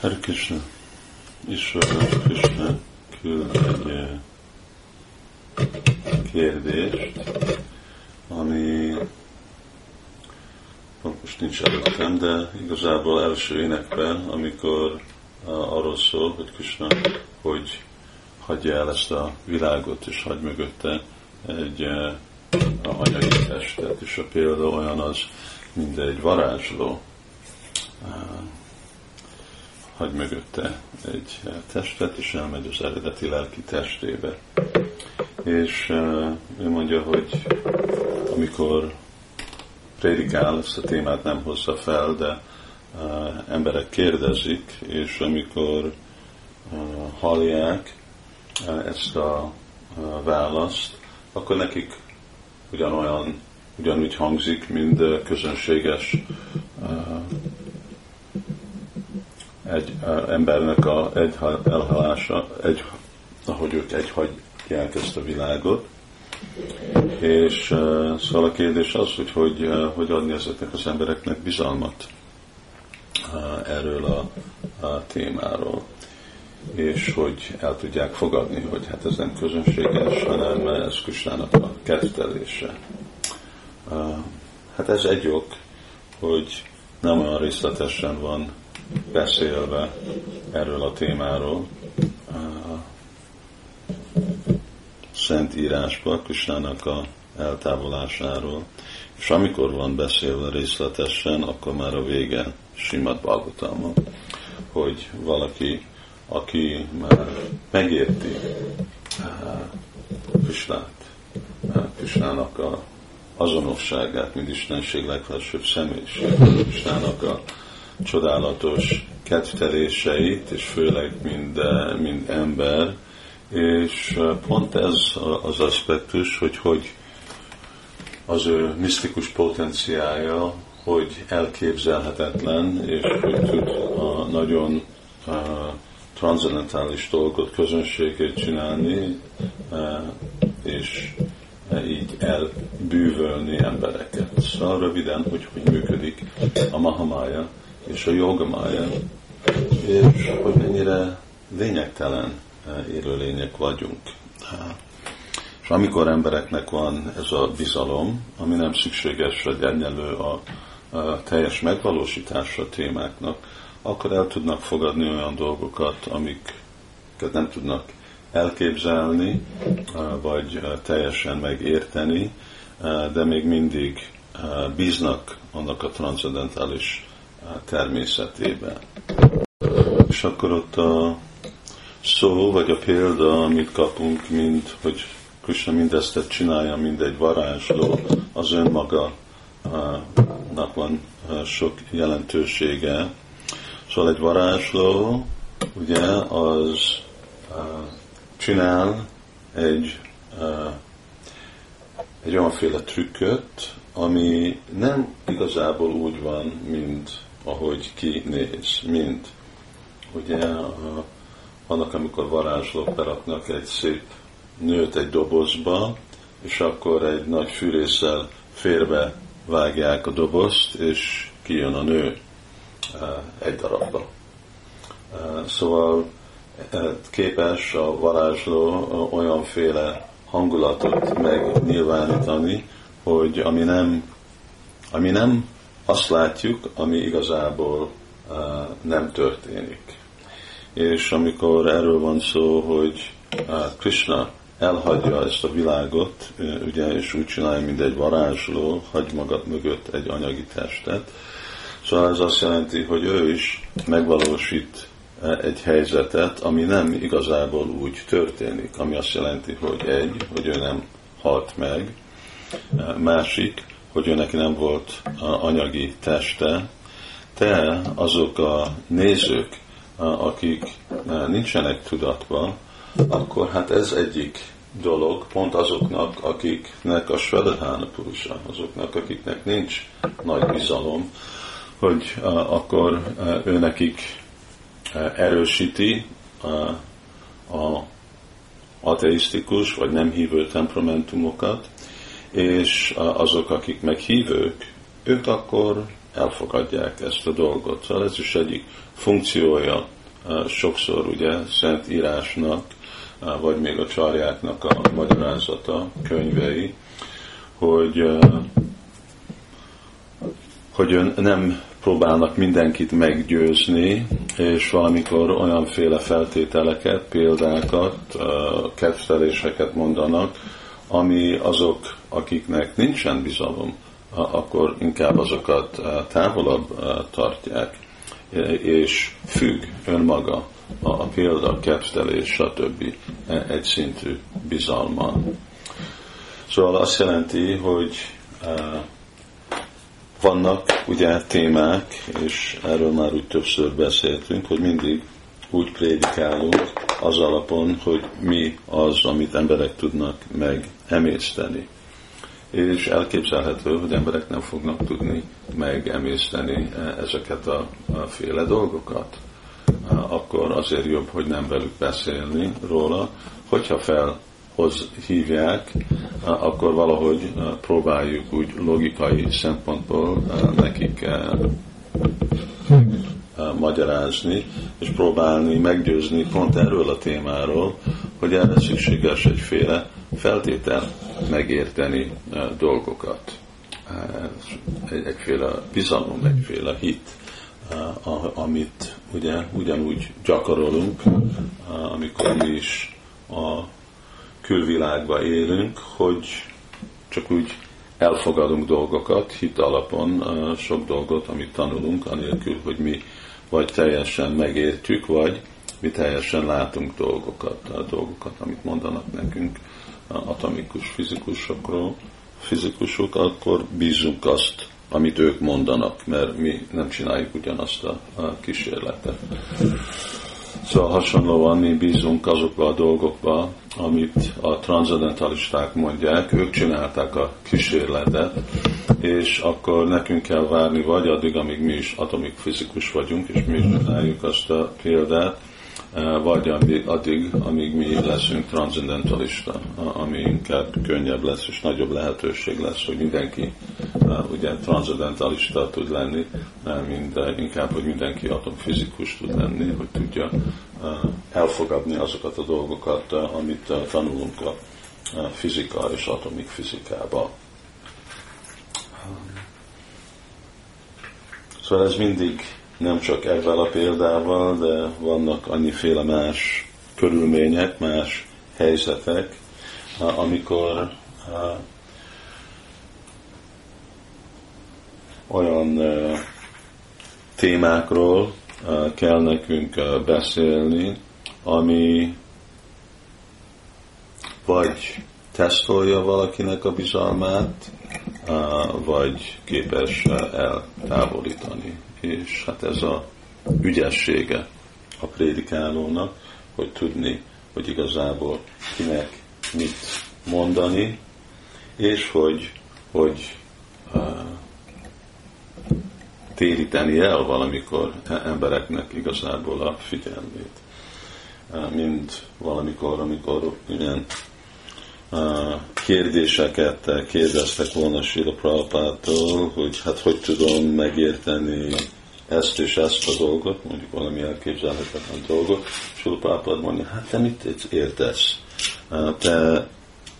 Hare Krishna. Isvara Krishna küld egy eh, kérdést, ami most nincs előttem, de igazából első énekben, amikor uh, arról szól, hogy Krishna, hogy hagyja el ezt a világot, és hagy mögötte egy uh, anyagi testet, és a példa olyan az, mint egy varázsló, hagy mögötte egy testet, és elmegy az eredeti lelki testébe. És uh, ő mondja, hogy amikor prédikál, ezt a témát nem hozza fel, de emberek kérdezik, és amikor hallják ezt a választ, akkor nekik ugyanolyan, ugyanúgy hangzik, mint közönséges egy embernek a egy elhalása, egy, ahogy ők egy hagyják ezt a világot, és szóval a kérdés az, hogy hogy, uh, hogy adni ezeknek az embereknek bizalmat erről a, a témáról, és hogy el tudják fogadni, hogy hát ez nem közönséges, hanem ez Kusnának a kettelése. Uh, hát ez egy ok, hogy nem olyan részletesen van beszélve erről a témáról, Szent írásba, a eltávolásáról, és amikor van beszélve részletesen, akkor már a vége Simad Bhagavatamon, hogy valaki, aki már megérti eh, Krisnát, eh, Krisnának a azonosságát, mint Istenség legfelsőbb személyiség, Krisnának a csodálatos kedvteléseit, és főleg mind, eh, mind ember, és pont ez az aspektus, hogy hogy az ő misztikus potenciája, hogy elképzelhetetlen, és hogy tud a nagyon a, transzendentális dolgot, közönséget csinálni, és így elbűvölni embereket. Szóval röviden, hogy hogy működik a Mahamája és a Jogamája, és hogy mennyire lényegtelen élőlények vagyunk. És amikor embereknek van ez a bizalom, ami nem szükséges, hogy egyenlő a, a teljes megvalósítása a témáknak, akkor el tudnak fogadni olyan dolgokat, amiket nem tudnak elképzelni, vagy teljesen megérteni, de még mindig bíznak annak a transzendentális természetében. És akkor ott a szó, vagy a példa, amit kapunk, mint hogy Krishna mindezt csinálja, mint egy varázsló, az önmaga nak van sok jelentősége. Szóval egy varázsló, ugye, az csinál egy, egy olyanféle trükköt, ami nem igazából úgy van, mint ahogy kinéz, mint ugye a vannak, amikor varázslók beraknak egy szép nőt egy dobozba, és akkor egy nagy fűrészsel férbe vágják a dobozt, és kijön a nő eh, egy darabba. Eh, szóval eh, képes a varázsló olyanféle hangulatot megnyilvánítani, hogy ami nem, ami nem azt látjuk, ami igazából nem történik és amikor erről van szó, hogy Krishna elhagyja ezt a világot, ugye, és úgy csinálja, mint egy varázsló, hagy magad mögött egy anyagi testet. Szóval ez azt jelenti, hogy ő is megvalósít egy helyzetet, ami nem igazából úgy történik, ami azt jelenti, hogy egy, hogy ő nem halt meg, másik, hogy ő neki nem volt anyagi teste, de azok a nézők, akik nincsenek tudatban, akkor hát ez egyik dolog pont azoknak, akiknek a Svedahana Purusa, azoknak, akiknek nincs nagy bizalom, hogy akkor ő nekik erősíti a ateisztikus vagy nem hívő temperamentumokat, és azok, akik meg hívők, ők akkor elfogadják ezt a dolgot. Szóval ez is egyik funkciója sokszor ugye szent írásnak, vagy még a csarjáknak a magyarázata, könyvei, hogy, hogy nem próbálnak mindenkit meggyőzni, és valamikor olyanféle feltételeket, példákat, kedveléseket mondanak, ami azok, akiknek nincsen bizalom, akkor inkább azokat távolabb tartják, és függ önmaga a példa, kedvelés, stb. egy szintű bizalma. Szóval azt jelenti, hogy vannak ugye témák, és erről már úgy többször beszéltünk, hogy mindig úgy prédikálunk az alapon, hogy mi az, amit emberek tudnak megemészteni. És elképzelhető, hogy emberek nem fognak tudni megemészteni ezeket a, a féle dolgokat. Akkor azért jobb, hogy nem velük beszélni róla, hogyha fel hoz hívják, akkor valahogy próbáljuk úgy logikai szempontból nekik magyarázni, és próbálni meggyőzni pont erről a témáról, hogy erre szükséges egyféle feltétel megérteni dolgokat. Egy, egyféle bizalom, egyféle hit, amit ugye ugyanúgy gyakorolunk, amikor mi is a külvilágba élünk, hogy csak úgy elfogadunk dolgokat, hit alapon sok dolgot, amit tanulunk, anélkül, hogy mi vagy teljesen megértjük, vagy mi teljesen látunk dolgokat, a dolgokat, amit mondanak nekünk atomikus fizikusokról, fizikusok, akkor bízunk azt, amit ők mondanak, mert mi nem csináljuk ugyanazt a, kísérletet. Szóval hasonlóan mi bízunk azokba a dolgokba, amit a transzendentalisták mondják, ők csinálták a kísérletet, és akkor nekünk kell várni vagy addig, amíg mi is atomik fizikus vagyunk, és mi is csináljuk azt a példát, vagy addig, amíg mi leszünk transzendentalista, ami inkább könnyebb lesz, és nagyobb lehetőség lesz, hogy mindenki eh, ugye transzendentalista tud lenni, eh, mint inkább, hogy mindenki atomfizikus tud lenni, hogy tudja elfogadni azokat a dolgokat, amit tanulunk a fizika és atomik fizikába. Szóval ez mindig nem csak ezzel a példával, de vannak annyiféle más körülmények, más helyzetek, amikor olyan témákról kell nekünk beszélni, ami vagy tesztolja valakinek a bizalmát, vagy képes eltávolítani és hát ez a ügyessége a prédikálónak, hogy tudni, hogy igazából kinek mit mondani, és hogy, hogy uh, téríteni el valamikor embereknek igazából a figyelmét. Uh, mind valamikor, amikor ilyen kérdéseket kérdeztek volna Sila Prabhupától, hogy hát hogy tudom megérteni ezt és ezt a dolgot, mondjuk valami elképzelhetetlen dolgot, Sila Prabhupát mondja, hát te mit értesz? Te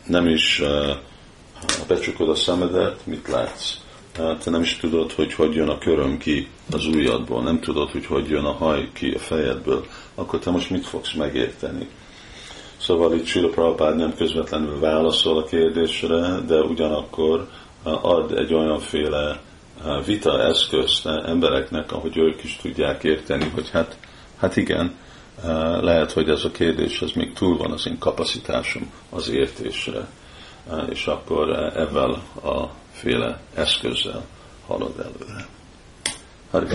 nem is becsukod a szemedet, mit látsz? Te nem is tudod, hogy hogy jön a köröm ki az ujjadból, nem tudod, hogy hogy jön a haj ki a fejedből, akkor te most mit fogsz megérteni? Szóval itt Sila Prabhupád nem közvetlenül válaszol a kérdésre, de ugyanakkor ad egy olyanféle vita eszközt embereknek, ahogy ők is tudják érteni, hogy hát, hát igen, lehet, hogy ez a kérdés ez még túl van az én kapacitásom az értésre, és akkor ezzel a féle eszközzel halad előre. Hari